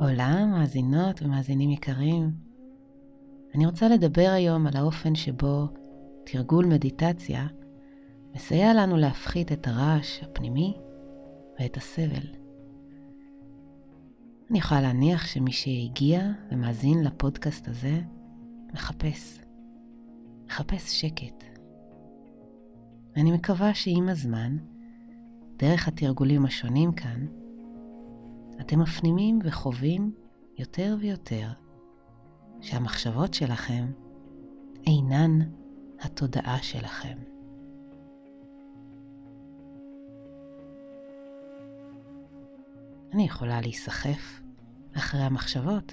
עולה, מאזינות ומאזינים יקרים. אני רוצה לדבר היום על האופן שבו תרגול מדיטציה מסייע לנו להפחית את הרעש הפנימי ואת הסבל. אני יכולה להניח שמי שהגיע ומאזין לפודקאסט הזה מחפש, מחפש שקט. ואני מקווה שעם הזמן, דרך התרגולים השונים כאן, אתם מפנימים וחווים יותר ויותר שהמחשבות שלכם אינן התודעה שלכם. אני יכולה להיסחף אחרי המחשבות,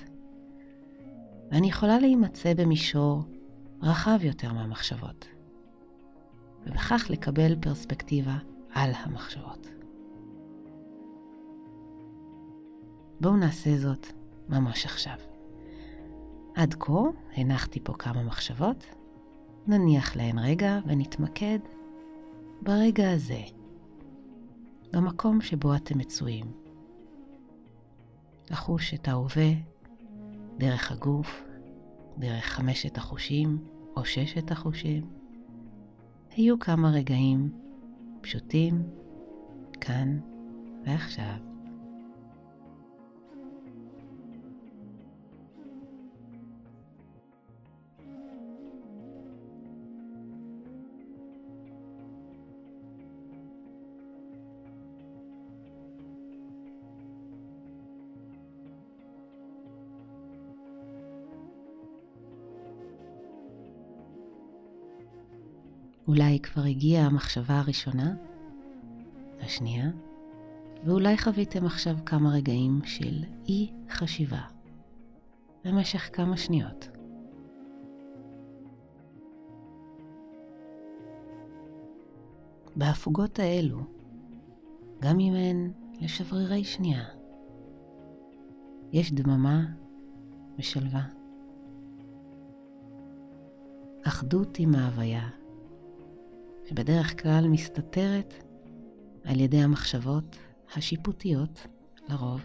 ואני יכולה להימצא במישור רחב יותר מהמחשבות, ובכך לקבל פרספקטיבה על המחשבות. בואו נעשה זאת ממש עכשיו. עד כה הנחתי פה כמה מחשבות, נניח להן רגע ונתמקד ברגע הזה, במקום שבו אתם מצויים. לחוש את ההווה דרך הגוף, דרך חמשת החושים או ששת החושים. היו כמה רגעים פשוטים, כאן ועכשיו. אולי כבר הגיעה המחשבה הראשונה, השנייה, ואולי חוויתם עכשיו כמה רגעים של אי חשיבה במשך כמה שניות. בהפוגות האלו, גם אם הן לשברירי שנייה, יש דממה ושלווה. אחדות עם ההוויה שבדרך כלל מסתתרת על ידי המחשבות השיפוטיות לרוב.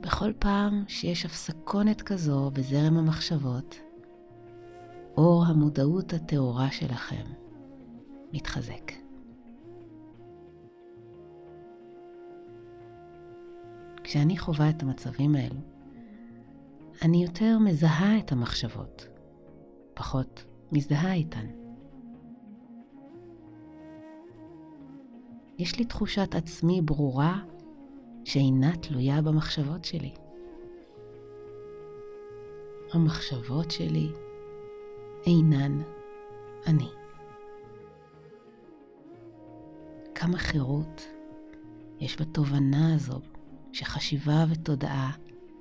בכל פעם שיש הפסקונת כזו בזרם המחשבות, אור המודעות הטהורה שלכם מתחזק. כשאני חווה את המצבים האלו, אני יותר מזהה את המחשבות, פחות מזדהה איתן. יש לי תחושת עצמי ברורה שאינה תלויה במחשבות שלי. המחשבות שלי אינן אני. כמה חירות יש בתובנה הזו שחשיבה ותודעה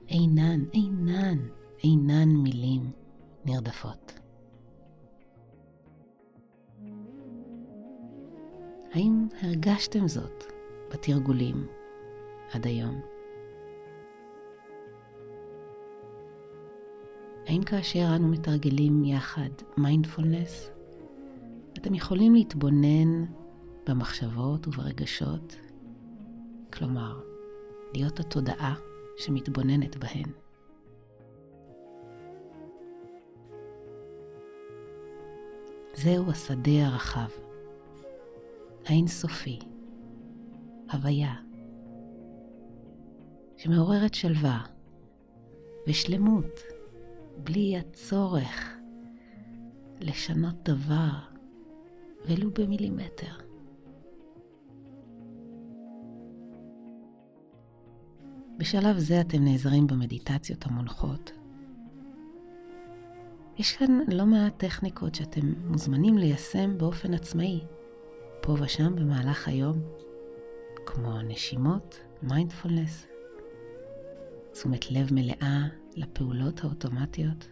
אינן, אינן, אינן מילים נרדפות. האם הרגשתם זאת בתרגולים עד היום? האם כאשר אנו מתרגלים יחד מיינדפולנס, אתם יכולים להתבונן במחשבות וברגשות, כלומר, להיות התודעה שמתבוננת בהן. זהו השדה הרחב האינסופי, הוויה, שמעוררת שלווה ושלמות בלי הצורך לשנות דבר ולו במילימטר. בשלב זה אתם נעזרים במדיטציות המונחות. יש כאן לא מעט טכניקות שאתם מוזמנים ליישם באופן עצמאי. פה ושם במהלך היום, כמו נשימות, מיינדפולנס, תשומת לב מלאה לפעולות האוטומטיות.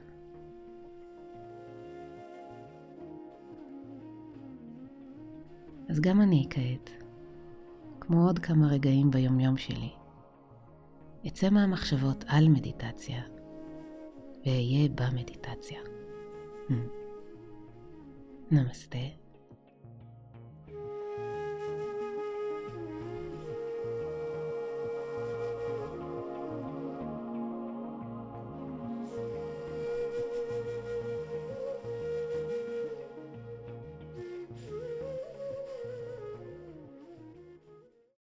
אז גם אני כעת, כמו עוד כמה רגעים ביומיום שלי, אצא מהמחשבות על מדיטציה ואהיה במדיטציה. נמסטה.